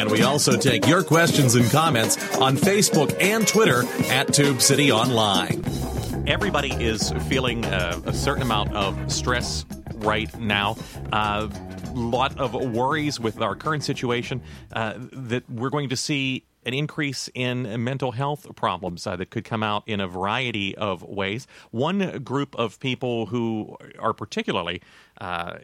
And we also take your questions and comments on Facebook and Twitter at Tube City Online. Everybody is feeling uh, a certain amount of stress right now. A uh, lot of worries with our current situation uh, that we're going to see an increase in mental health problems uh, that could come out in a variety of ways. One group of people who are particularly uh,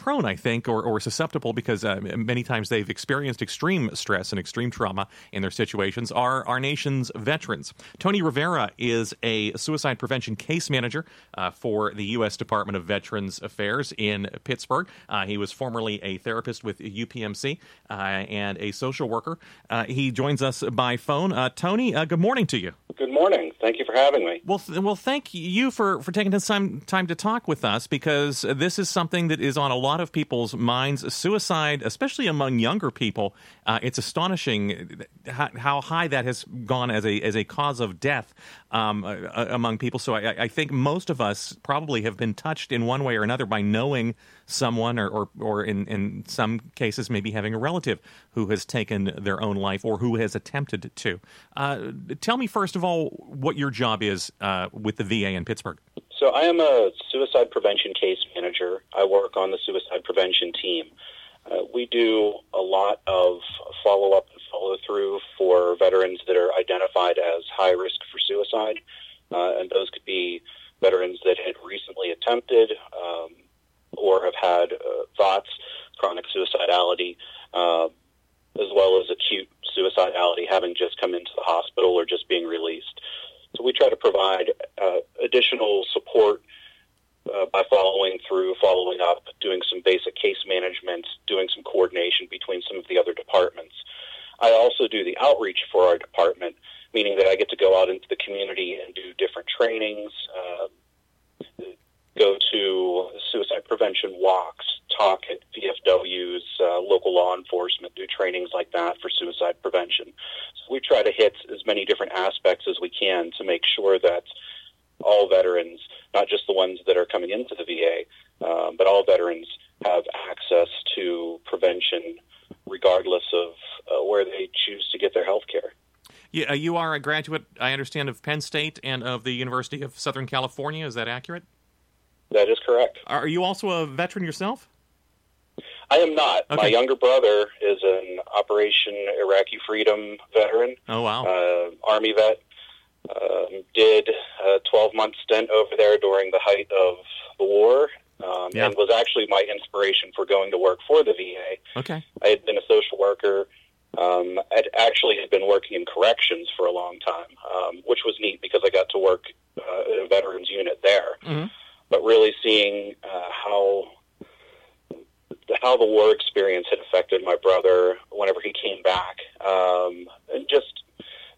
prone, I think, or, or susceptible because uh, many times they've experienced extreme stress and extreme trauma in their situations are our nation's veterans. Tony Rivera is a suicide prevention case manager uh, for the U.S. Department of Veterans Affairs in Pittsburgh. Uh, he was formerly a therapist with UPMC uh, and a social worker. Uh, he joins us by phone. Uh, Tony, good morning to you. Good morning. Thank you for having me. Well, th- well, thank you for, for taking this time time to talk with us because this is something that is on a lot of people's minds. Suicide, especially among younger people, uh, it's astonishing how, high that has gone as a as a cause of death um, uh, among people. So I, I, think most of us probably have been touched in one way or another by knowing someone, or or, or in in some cases maybe having a relative who has taken their own life or who has attempted to. Uh, tell me first of all what your job is uh, with the VA in Pittsburgh. So I am a suicide prevention case manager. I work on the suicide prevention team. Uh, we do a lot of follow up and follow through for veterans that are identified as high risk for suicide, uh, and those could be veterans that had recently attempted um, or have had uh, thoughts, chronic suicidality, uh, as well as acute suicidality, having just come into the hospital or just being released. So we try to provide uh, additional support uh, by following through, following up, doing some basic case management, doing some coordination between some of the other departments. I also do the outreach for our department, meaning that I get to go out into the community and do different trainings, uh, go to suicide prevention walks, talk at VFWs, uh, local law enforcement, do trainings like that for suicide prevention. So we try to hit as many different aspects as we can to make sure that all veterans, not just the ones that are coming into the VA, um, but all veterans have access to prevention regardless of uh, where they choose to get their health care. Yeah, uh, you are a graduate, I understand, of Penn State and of the University of Southern California. Is that accurate? That is correct. Are you also a veteran yourself? I am not. Okay. My younger brother is an Operation Iraqi Freedom veteran. Oh wow! Uh, Army vet. Um, did a 12 month stint over there during the height of the war, um, yeah. and was actually my inspiration for going to work for the VA. Okay. I had been a social worker. Um, I actually had been working in corrections for a long time, um, which was neat because I got to work uh, in a veterans unit there. Mm-hmm. But really seeing the war experience had affected my brother whenever he came back, um, and just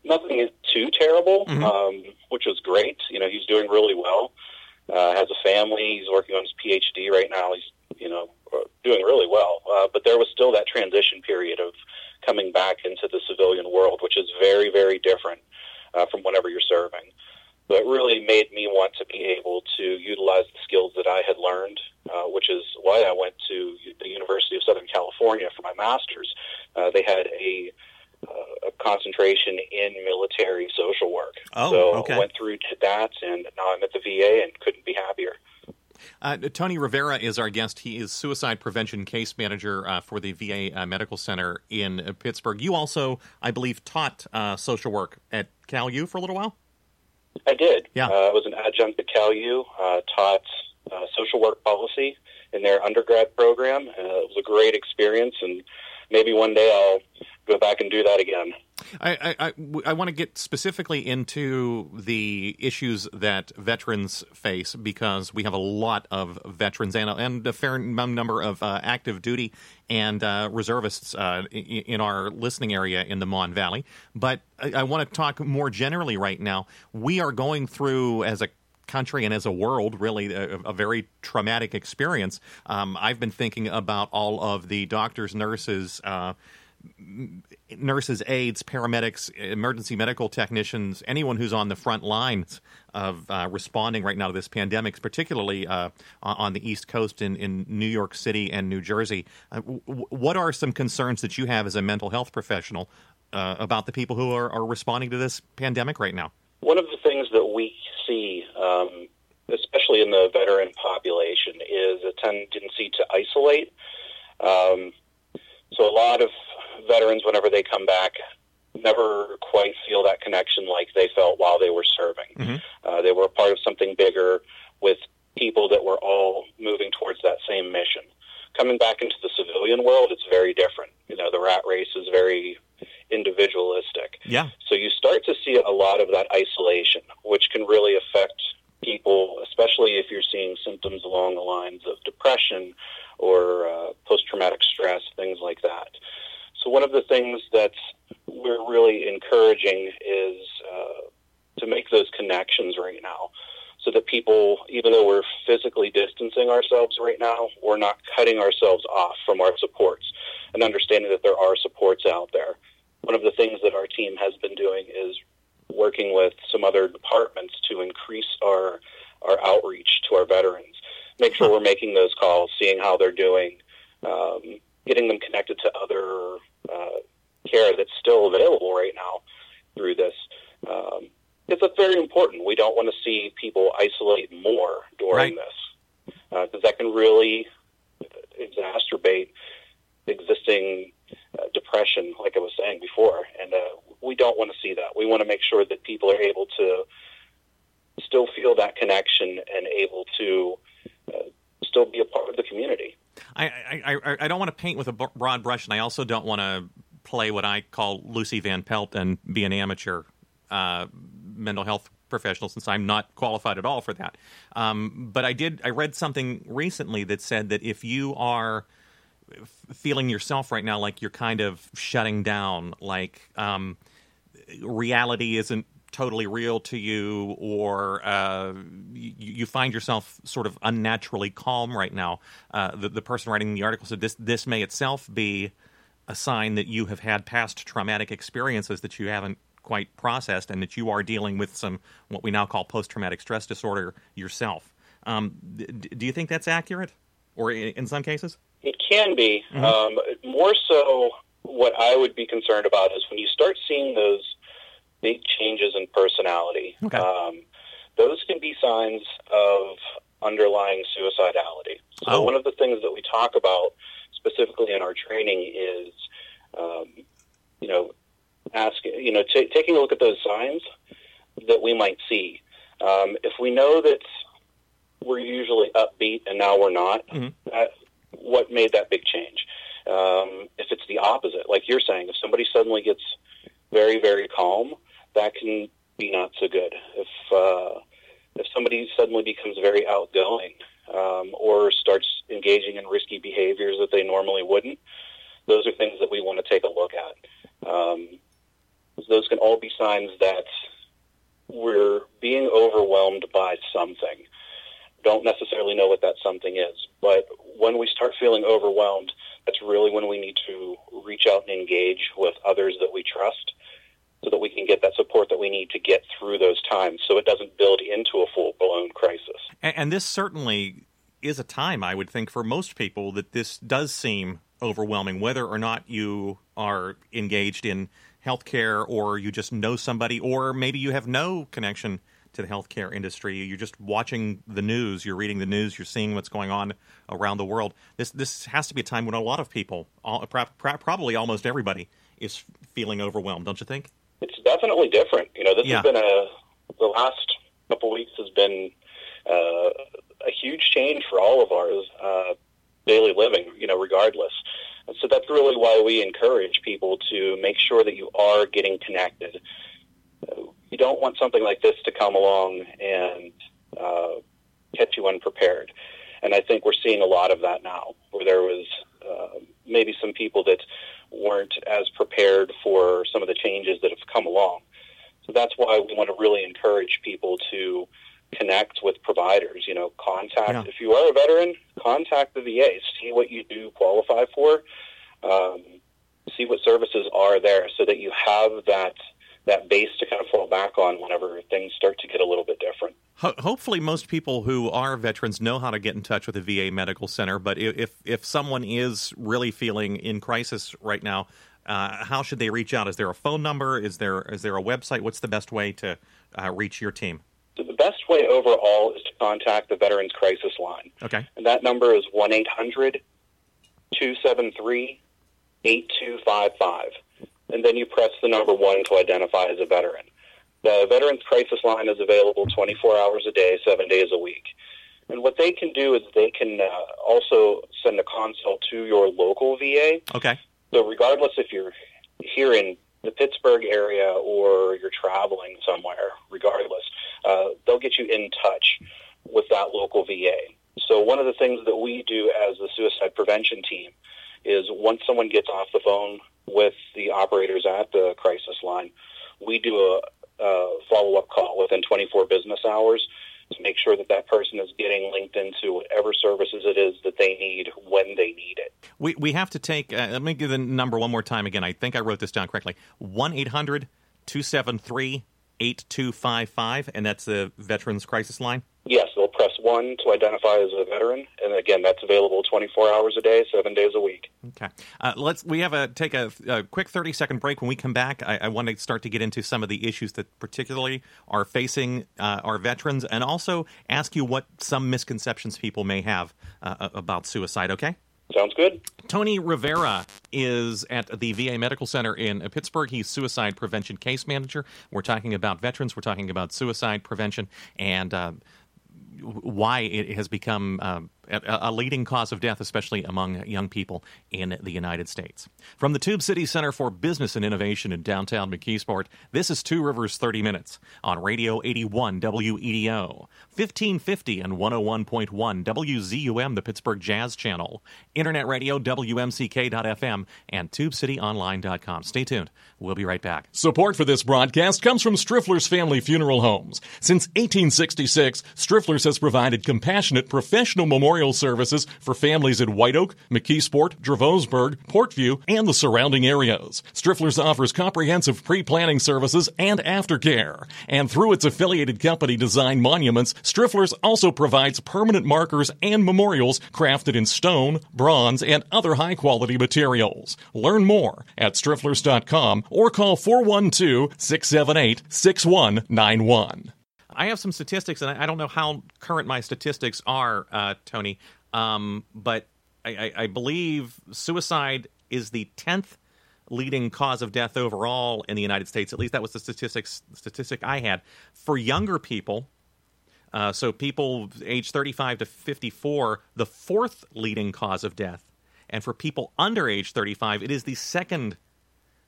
nothing too terrible, mm-hmm. um, which was great. You know, he's doing really well. Uh, has a family. He's working on his PhD right now. He's you know doing really well. Uh, but there was still that transition period of coming back into the civilian world, which is very very different uh, from whenever you're serving. So it really made me want to be able to utilize the skills that I had learned, uh, which is why I went to the University of Southern California for my master's. Uh, they had a, uh, a concentration in military social work. Oh, so okay. I went through to that, and now I'm at the VA and couldn't be happier. Uh, Tony Rivera is our guest. He is suicide prevention case manager uh, for the VA uh, Medical Center in uh, Pittsburgh. You also, I believe, taught uh, social work at Cal U for a little while. I did. Yeah. Uh, I was an adjunct at Cal U, uh, taught uh, social work policy in their undergrad program. Uh, it was a great experience, and maybe one day I'll go back and do that again. I, I, I want to get specifically into the issues that veterans face because we have a lot of veterans and, and a fair number of uh, active duty and uh, reservists uh, in our listening area in the Mon Valley. But I, I want to talk more generally right now. We are going through, as a country and as a world, really a, a very traumatic experience. Um, I've been thinking about all of the doctors, nurses, uh, nurses, aides, paramedics, emergency medical technicians, anyone who's on the front lines of uh, responding right now to this pandemic, particularly uh, on the East Coast in, in New York City and New Jersey. Uh, w- what are some concerns that you have as a mental health professional uh, about the people who are, are, responding to this pandemic right now? One of the things that we see, um, especially in the veteran population, is a tendency to isolate. Um, so a lot of veterans, whenever they come back, never quite feel that connection like they felt while they were serving. Mm-hmm. Uh, they were a part of something bigger with people that were all moving towards that same mission. Coming back into the civilian world, it's very different. You know, the rat race is very individualistic. Yeah. So you start to see a lot of that isolation, which can really affect people, especially if you're seeing symptoms along the lines of depression or uh, post traumatic stress, things like that. So one of the things that we're really encouraging is uh, to make those connections right now so that people, even though we're physically distancing ourselves right now, we're not cutting ourselves off from our supports and understanding that there are supports out there. One of the things that our team has been doing is working with some other departments to increase our our outreach to our veterans. Make sure we're making those calls, seeing how they're doing, um, getting them connected to other uh, care that's still available right now through this. Um, it's very important. We don't want to see people isolate more during right. this because uh, that can really exacerbate existing uh, depression, like I was saying before. And uh, we don't want to see that. We want to make sure that people are able to still feel that connection and able to uh, still be a part of the community. I, I, I don't want to paint with a broad brush, and I also don't want to play what I call Lucy Van Pelt and be an amateur uh, mental health professional since I'm not qualified at all for that. Um, but I did I read something recently that said that if you are feeling yourself right now like you're kind of shutting down, like um, reality isn't totally real to you or uh, you, you, find yourself sort of unnaturally calm right now. Uh, the, the person writing the article said this this may itself be a sign that you have had past traumatic experiences that you haven't quite processed and that you are dealing with some what we now call post traumatic stress disorder yourself. Um, d- do you think that's accurate, or in, in some cases? It can be. Mm-hmm. Um, more so, what I would be concerned about is when you start seeing those big changes in personality. Okay. Um, those can be signs of underlying suicidality. So oh. one of the things that we talk about specifically in our training is, um, you know, asking, you know, t- taking a look at those signs that we might see. Um, if we know that we're usually upbeat and now we're not, mm-hmm. that, what made that big change? Um, if it's the opposite, like you're saying, if somebody suddenly gets very, very calm, that can be not so good. If uh, if somebody suddenly becomes very outgoing um, or starts engaging in risky behaviors that they normally wouldn't, those are things that we want to take a look at. Um, those can all be signs that we're being overwhelmed by something. Don't necessarily know what that something is, but when we start feeling overwhelmed, that's really when we need to reach out and engage with others that we trust so that we can get that support that we need to get through those times so it doesn't build into a full blown crisis. And, and, this certainly is a time, I would think, for most people that this does seem overwhelming, whether or not you are engaged in healthcare or you just know somebody, or maybe you have no connection to the healthcare industry. You're just watching the news, you're reading the news, you're seeing what's going on around the world. This this has to be a time when a lot of people, all, probably almost everybody, is feeling overwhelmed, don't you think? It's definitely different. You know, this yeah. has been a the last couple of weeks has been uh, a huge change for all of our uh, daily living. You know, regardless, So that's really why we encourage people to make sure that you are getting connected. You don't want something like this to come along and uh, catch you unprepared. And I think we're seeing a lot of that now, where there was uh, maybe some people that weren't as prepared for some of the changes that have come along. So that's why we want to really encourage people to connect with providers. You know, contact yeah. if you are a veteran, contact the VA, see what you do qualify for, um, see what services are there, so that you have that that base to kind of fall back on whenever things start to get a little bit different. Ho- hopefully, most people who are veterans know how to get in touch with the VA Medical Center. But if if someone is really feeling in crisis right now, uh, how should they reach out? Is there a phone number? Is there is there a website? What's the best way to uh, reach your team? So the best way overall is to contact the Veterans Crisis Line. Okay. And that number is 1 800 273 8255. And then you press the number one to identify as a veteran. The Veterans Crisis Line is available 24 hours a day, seven days a week. And what they can do is they can uh, also send a consult to your local VA. Okay. So regardless if you're here in the Pittsburgh area or you're traveling somewhere, regardless, uh, they'll get you in touch with that local VA. So one of the things that we do as the suicide prevention team is once someone gets off the phone with the operators at the crisis line, we do a, a follow-up call within 24 business hours to make sure that that person is getting linked into whatever services it is that they need when they need it. We, we have to take, uh, let me give the number one more time again. I think I wrote this down correctly 1 800 273 8255, and that's the Veterans Crisis Line? Press 1 to identify as a veteran, and again, that's available 24 hours a day, 7 days a week. Okay. Uh, let's we have a take a, a, quick 30 second break. When we come back, I, I, want to start to get into some of the issues that particularly are facing uh, our veterans and also ask you what some misconceptions people may have uh, about suicide, okay? Sounds good. Tony Rivera is at the VA Medical Center in Pittsburgh. He's suicide prevention case manager. We're talking about veterans. We're talking about suicide prevention and uh, why it has become uh, a leading cause of death, especially among young people in the United States. From the Tube City Center for Business and Innovation in downtown McKeesport, this is Two Rivers 30 Minutes on Radio 81 WEDO, 1550 and 101.1 WZUM, the Pittsburgh Jazz Channel, Internet Radio WMCK.FM, and TubeCityOnline.com. Stay tuned. We'll be right back. Support for this broadcast comes from Striffler's Family Funeral Homes. Since 1866, Striffler's has provided compassionate professional memorial memorial services for families in White Oak, McKeesport, Dravosburg, Portview, and the surrounding areas. Striffler's offers comprehensive pre-planning services and aftercare. And through its affiliated company Design Monuments, Striffler's also provides permanent markers and memorials crafted in stone, bronze, and other high-quality materials. Learn more at strifflers.com or call 412-678-6191. I have some statistics, and I, don't know how current my statistics are, uh, Tony, um, but I, I, believe suicide is the tenth leading cause of death overall in the United States. At least that was the statistics statistic I had for younger people. Uh, so people age 35 to 54, the fourth leading cause of death, and for people under age 35, it is the second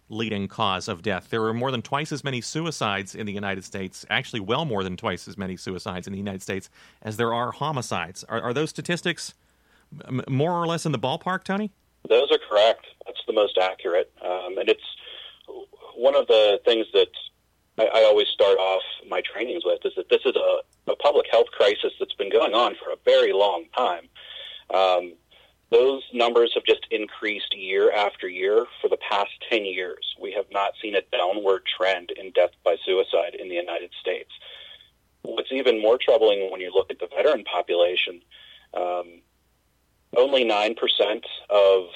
leading cause of death. There are more than twice as many suicides in the United States, actually, well more than twice as many suicides in the United States as there are homicides. Are, are those statistics more or less in the ballpark, Tony? Those are correct. That's the most accurate. Um, and it's one of the things that I, I, always start off my trainings with is that this is a, a, public health crisis that's been going on for a very long time. Um, those numbers have just increased year after year for the past 10 years. We have not seen a downward trend in death by suicide in the United States. What's even more troubling when you look at the veteran population, um, only 9% of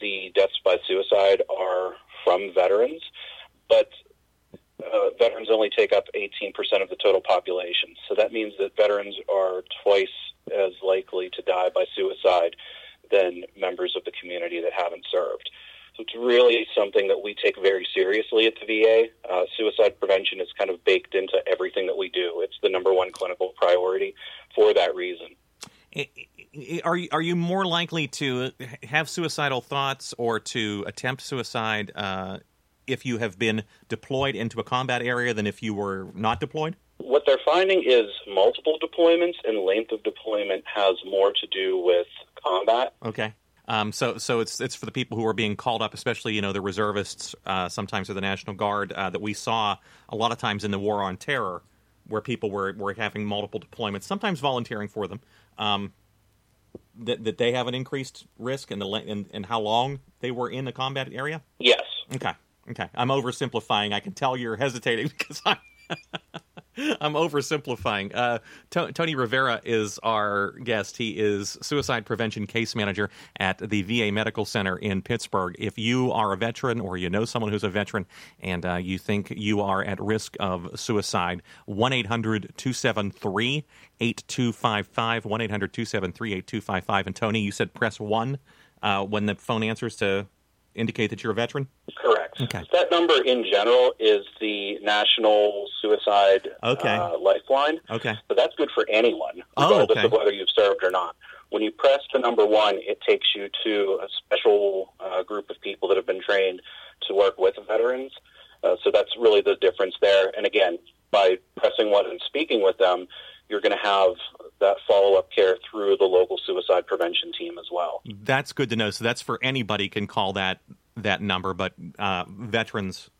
the deaths by suicide are from veterans, but uh, veterans only take up 18% of the total population. So that means that veterans are twice as likely to die by suicide than members of the community that haven't served. So it's really something that we take very seriously at the VA. Uh, suicide prevention is kind of baked into everything that we do. It's the number one clinical priority for that reason. are you, are you more likely to have suicidal thoughts or to attempt suicide uh, if you have been deployed into a combat area than if you were not deployed? What they're finding is multiple deployments and length of deployment has more to do with combat. Okay. Um, so, so it's it's for the people who are being called up, especially you know the reservists, uh, sometimes or the National Guard uh, that we saw a lot of times in the War on Terror, where people were were having multiple deployments, sometimes volunteering for them. Um, that that they have an increased risk and the and, and how long they were in the combat area. Yes. Okay. Okay. I'm oversimplifying. I can tell you're hesitating because I'm. I'm oversimplifying. Uh, T- Tony Rivera is our guest. He is suicide prevention case manager at the VA Medical Center in Pittsburgh. If you are a veteran or you know someone who's a veteran and uh, you think you are at risk of suicide, 1 800 273 8255. 1 800 273 8255. And Tony, you said press 1 uh, when the phone answers to indicate that you're a veteran? Correct. Okay. That number in general is the National Suicide okay. uh, Lifeline. Okay. So that's good for anyone, Oh, regardless okay. of whether you've served or not. When you press the number one, it takes you to a special uh, group of people that have been trained to work with veterans. Uh, so that's really the difference there. And again, by pressing one and speaking with them, you're going to have that follow up care through the local suicide prevention team as well. That's good to know. So that's for anybody can call that that number, but uh, veterans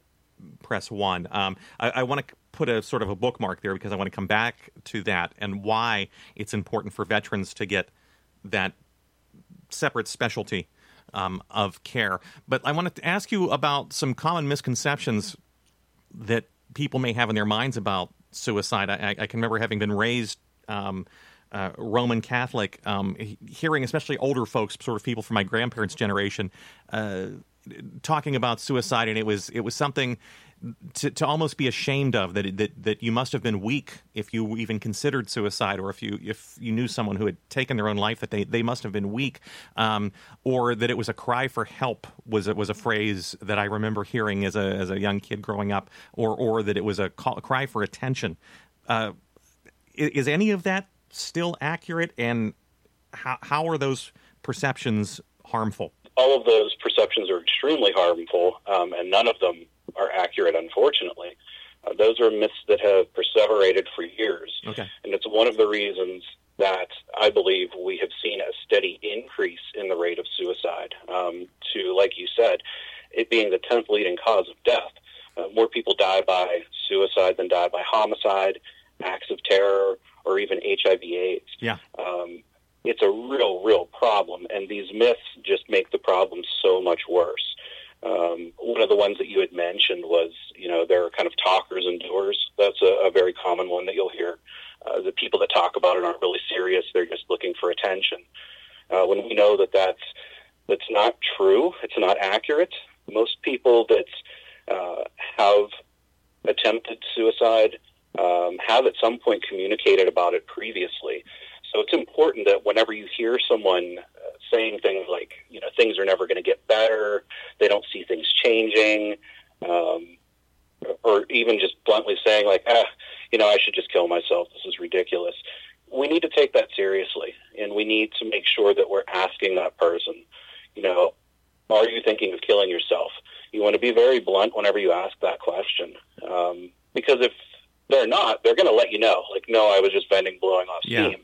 press one. Um, I, I want to put a sort of a bookmark there because I want to come back to that and why it's important for veterans to get that separate specialty um, of care. But I wanted to ask you about some common misconceptions that people may have in their minds about suicide. I, I can remember having been raised um, uh, Roman Catholic, um, hearing especially older folks, sort of people from my grandparents' generation, uh, talking about suicide, and it was it was something to, to almost be ashamed of that, that that you must have been weak if you even considered suicide, or if you if you knew someone who had taken their own life, that they, they must have been weak, um, or that it was a cry for help was was a phrase that I remember hearing as a as a young kid growing up, or or that it was a, call, a cry for attention. Uh, is, any of that still accurate, and how how are those perceptions harmful? all of those perceptions are extremely harmful, um, and none of them are accurate, unfortunately. Uh, those are myths that have perseverated for years. Okay. And it's one of the reasons that I believe we have seen a steady increase in the rate of suicide um, to, like you said, it being the 10th leading cause of death. Uh, more people die by suicide than die by homicide, acts of terror, or even HIV/AIDS. Yeah. Um, it's a real, real problem, and these myths just make the problem so much worse. Um, one of the ones that you had mentioned was, you know, there are kind of talkers and doers. That's a, a very common one that you'll hear. Uh, the people that talk about it aren't really serious; they're just looking for attention. Uh, when we know that that's that's not true, it's not accurate. Most people that uh, have attempted suicide um, have at some point communicated about it previously. So it's important that whenever you hear someone uh, saying things like, you know, things are never going to get better, they don't see things changing, um, or even just bluntly saying like, ah, you know, I should just kill myself. This is ridiculous. We need to take that seriously, and we need to make sure that we're asking that person, you know, are you thinking of killing yourself? You want to be very blunt whenever you ask that question, um, because if they're not, they're going to let you know. Like, no, I was just venting, blowing off Yeah. steam.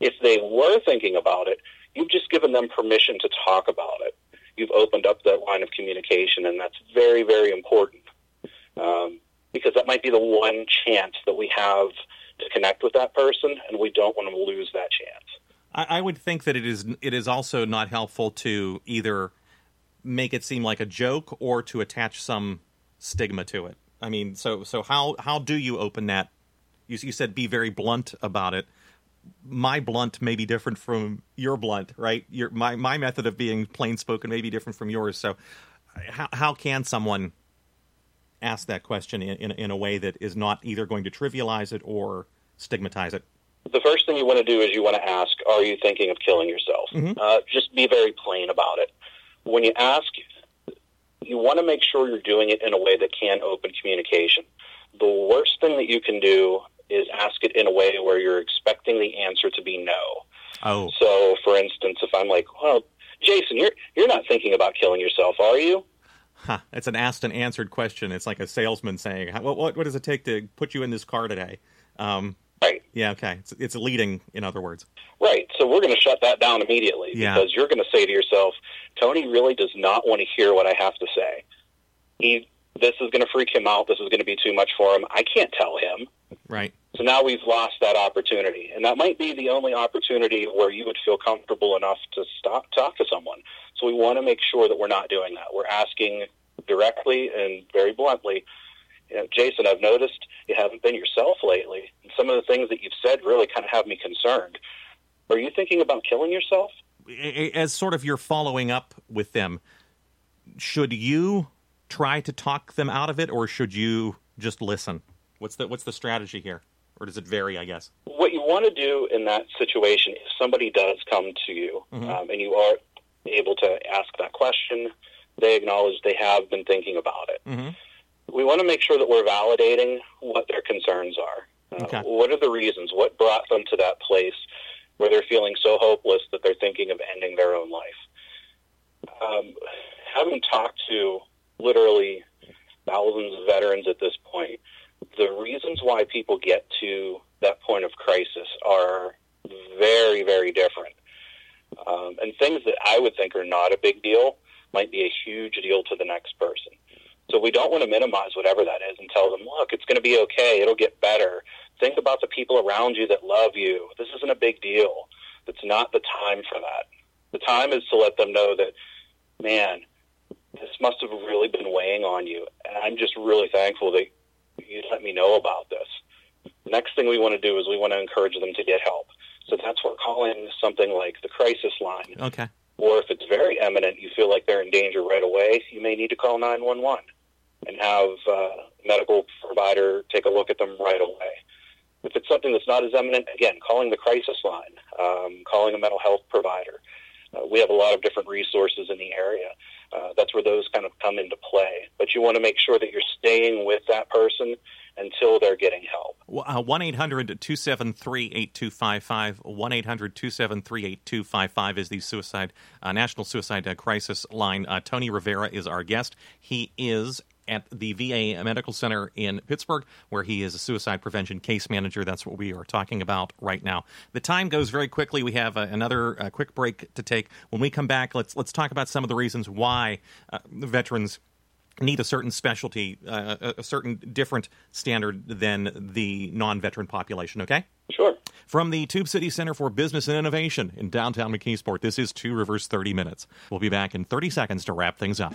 If they were thinking about it, you've just given them permission to talk about it. You've opened up that line of communication, and that's very, very important um, because that might be the one chance that we have to connect with that person, and we don't want to lose that chance. I, I would think that it is it is also not helpful to either make it seem like a joke or to attach some stigma to it. I mean, so so how how do you open that? You, you said be very blunt about it. My blunt may be different from your blunt, right? Your my my method of being plain spoken may be different from yours. So, how how can someone ask that question in, in in a way that is not either going to trivialize it or stigmatize it? The first thing you want to do is you want to ask, Are you thinking of killing yourself? Uh, just be very plain about it. When you ask, you want to make sure you're doing it in a way that can open communication. The worst thing that you can do is ask it in a way where you're expecting the answer to be no. Oh. So, for instance, if I'm like, well, Jason, you're you're not thinking about killing yourself, are you? Huh. It's an asked and answered question. It's like a salesman saying, "What what, what does it take to put you in this car today?" Um, right. Yeah. Okay. It's it's leading, in other words. Right. So we're going to shut that down immediately yeah. because you're going to say to yourself, Tony really does not want to hear what I have to say. He this is going to freak him out. This is going to be too much for him. I can't tell him. Right. So now we've lost that opportunity, and that might be the only opportunity where you would feel comfortable enough to stop talk to someone. So we want to make sure that we're not doing that. We're asking directly and very bluntly. You know, Jason, I've noticed you haven't been yourself lately, and some of the things that you've said really kind of have me concerned. Are you thinking about killing yourself? As sort of you're following up with them, should you try to talk them out of it, or should you just listen? What's the what's the strategy here, or does it vary? I guess what you want to do in that situation, if somebody does come to you mm-hmm. um, and you are able to ask that question, they acknowledge they have been thinking about it. Mm-hmm. We want to make sure that we're validating what their concerns are. Uh, okay. What are the reasons? What brought them to that place where they're feeling so hopeless that they're thinking of ending their own life? Um, having talked to literally thousands of veterans at this point, the reasons why people get to that point of crisis are very, very different. Um, and things that I would think are not a big deal might be a huge deal to the next person. So we don't want to minimize whatever that is and tell them, look, it's going to be okay. It'll get better. Think about the people around you that love you. This isn't a big deal. It's not the time for that. The time is to let them know that, man, this must have really been weighing on you. And I'm just really thankful that you let me know about this. Next thing we want to do is we want to encourage them to get help. So that's what calling something like the crisis line. Okay. Or if it's very imminent, you feel like they're in danger right away, you may need to call 911 and have uh, a medical provider take a look at them right away. If it's something that's not as imminent, again, calling the crisis line, um, calling a mental health provider. Uh, we have a lot of different resources in the area. Uh, that's where those kind of come into play. But you want to make sure that you're staying with that person until they're getting help. Uh, 1 800 273 8255. 1 800 273 8255 is the suicide, uh, National Suicide uh, Crisis Line. Uh, Tony Rivera is our guest. He is at the VA Medical Center in Pittsburgh, where he is a suicide prevention case manager. That's what we are talking about right now. The time goes very quickly. We have uh, another uh, quick break to take. When we come back, let's let's talk about some of the reasons why uh, veterans need a certain specialty, uh, a certain different standard than the non-veteran population. Okay. Sure. From the Tube City Center for Business and Innovation in downtown McKeesport, this is Two Rivers 30 Minutes. We'll be back in 30 seconds to wrap things up.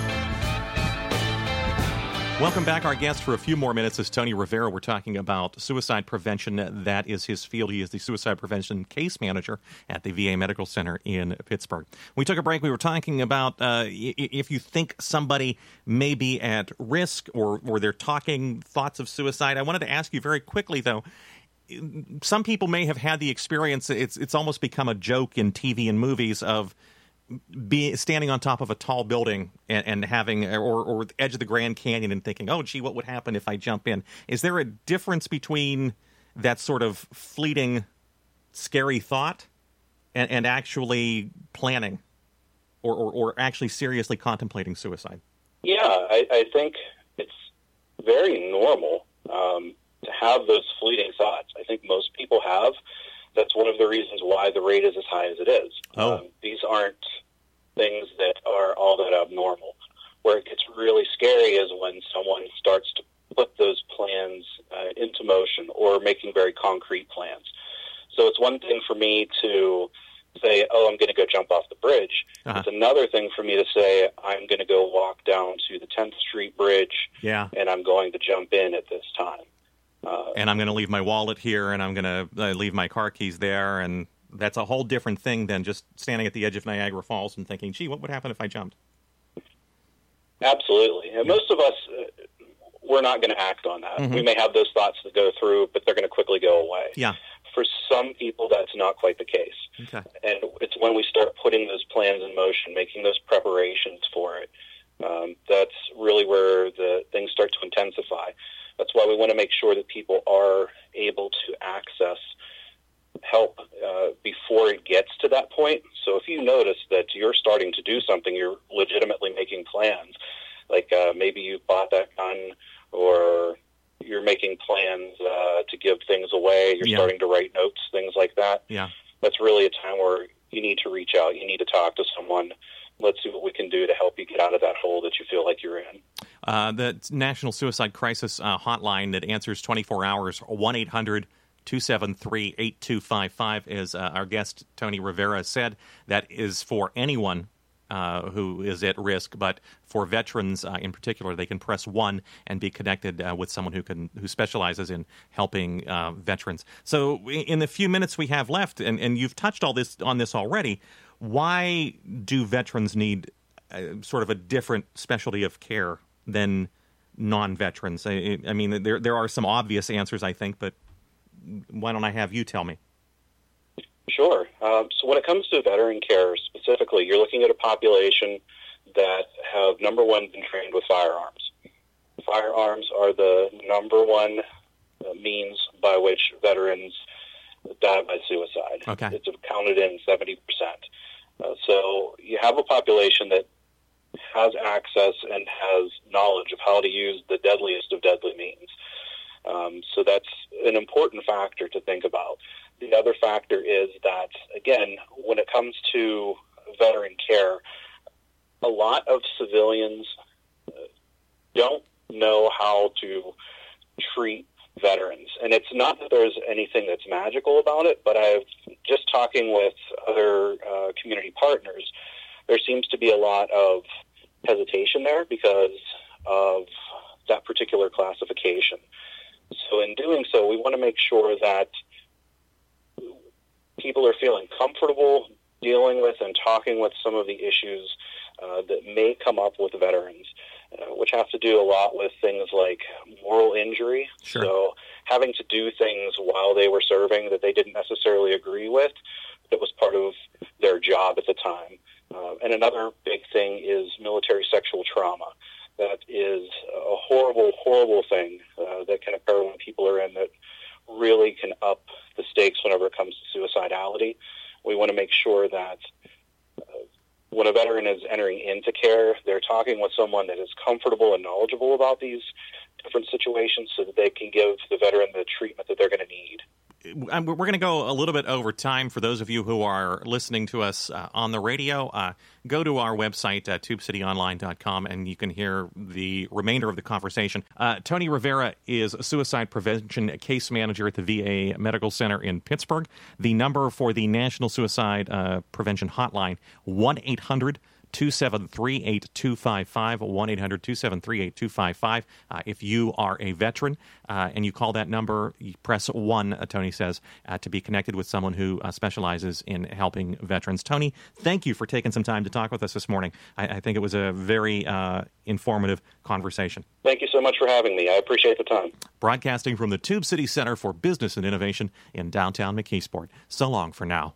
Welcome back. Our guest for a few more minutes is Tony Rivera. We're talking about suicide prevention. That is his field. He is the suicide prevention case manager at the VA Medical Center in Pittsburgh. We took a break. We were talking about uh, if you think somebody may be at risk or, or they're talking thoughts of suicide. I wanted to ask you very quickly, though some people may have had the experience. It's it's almost become a joke in TV and movies of be standing on top of a tall building and, and having or or the edge of the Grand Canyon and thinking, "Oh, gee, what would happen if I jump in?" Is there a difference between that sort of fleeting, scary thought and, and actually planning, or, or, or actually seriously contemplating suicide? Yeah, I, I think it's very normal um, to have those fleeting thoughts. I think most people have. That's one of the reasons why the rate is as high as it is. Oh. Um, these aren't things that are all that abnormal. Where it gets really scary is when someone starts to put those plans uh, into motion or making very concrete plans. So it's one thing for me to say, "Oh, I'm going to go jump off the bridge." Uh-huh. It's another thing for me to say, "I'm going to go walk down to the 10th Street Bridge, yeah. and I'm going to jump in at this time." Uh, and I'm going to leave my wallet here, and I'm going to uh, leave my car keys there, and That's a whole different thing than just standing at the edge of Niagara Falls and thinking, "Gee, what would happen if I jumped?" Absolutely, and most of us, uh, we're not going to act on that. Mm-hmm. We may have those thoughts that go through, but they're going to quickly go away. Yeah. For some people, that's not quite the case. Okay. And it's when we start putting those plans in motion, making those preparations for it, um, that's really where the things start to intensify. That's why we want to make sure that people are able to access before it gets to that point. So if you notice that you're starting to do something, you're legitimately making plans. Like uh, maybe you bought that gun, or you're making plans uh, to give things away. You're Yeah. starting to write notes, things like that. Yeah. That's really a time where you need to reach out. You need to talk to someone. Let's see what we can do to help you get out of that hole that you feel like you're in. Uh, the National Suicide Crisis uh, Hotline that answers 24 hours, 1 800 273 8255, as uh, our guest Tony Rivera said. That is for anyone. Uh, who is at risk, but for veterans uh, in particular, they can press one and be connected uh, with someone who can who specializes in helping uh, veterans. So, in the few minutes we have left, and, and you've touched all this on this already, why do veterans need uh, sort of a different specialty of care than non-veterans? I, I mean, there there are some obvious answers, I think, but why don't I have you tell me? Sure. Um, so when it comes to veteran care specifically, you're looking at a population that have number one been trained with firearms. Firearms are the number one uh, means by which veterans die by suicide. Okay. It's counted in 70%. Uh, so you have a population that has access and has knowledge of how to use the deadliest of deadly means. Um, so that's an important factor to think about. The other factor is that, again, when it comes to veteran care, a lot of civilians uh, don't know how to treat veterans. And it's not that there's anything that's magical about it, but I've just talking with other uh, community partners, there seems to be a lot of hesitation there because of that particular classification. So, in doing so, we want to make sure that people are feeling comfortable dealing with and talking with some of the issues uh, that may come up with veterans, uh, which have to do a lot with things like moral injury. Sure. So, having to do things while they were serving that they didn't necessarily agree with, that was part of their job at the time. Uh, and another big thing is military sexual trauma. That is a horrible, horrible thing uh, that can occur when people are in that really can up the stakes whenever it comes to suicidality. We want to make sure that uh, when a veteran is entering into care, they're talking with someone that is comfortable and knowledgeable about these different situations so that they can give the veteran the treatment that they're going to need. Um, We're going to go a little bit over time for those of you who are listening to us uh, on the radio. Uh, go to our website, uh, tubecityonline.com, and you can hear the remainder of the conversation. Uh, Tony Rivera is a suicide prevention case manager at the VA Medical Center in Pittsburgh. The number for the National Suicide uh, Prevention Hotline, 1 800 273 8255, 1 800 273 8255. If you are a veteran uh, and you call that number, you press 1, uh, Tony says, uh, to be connected with someone who uh, specializes in helping veterans. Tony, thank you for taking some time to talk with us this morning. I, I think it was a very uh, informative conversation. Thank you so much for having me. I appreciate the time. Broadcasting from the Tube City Center for Business and Innovation in downtown McKeesport. So long for now.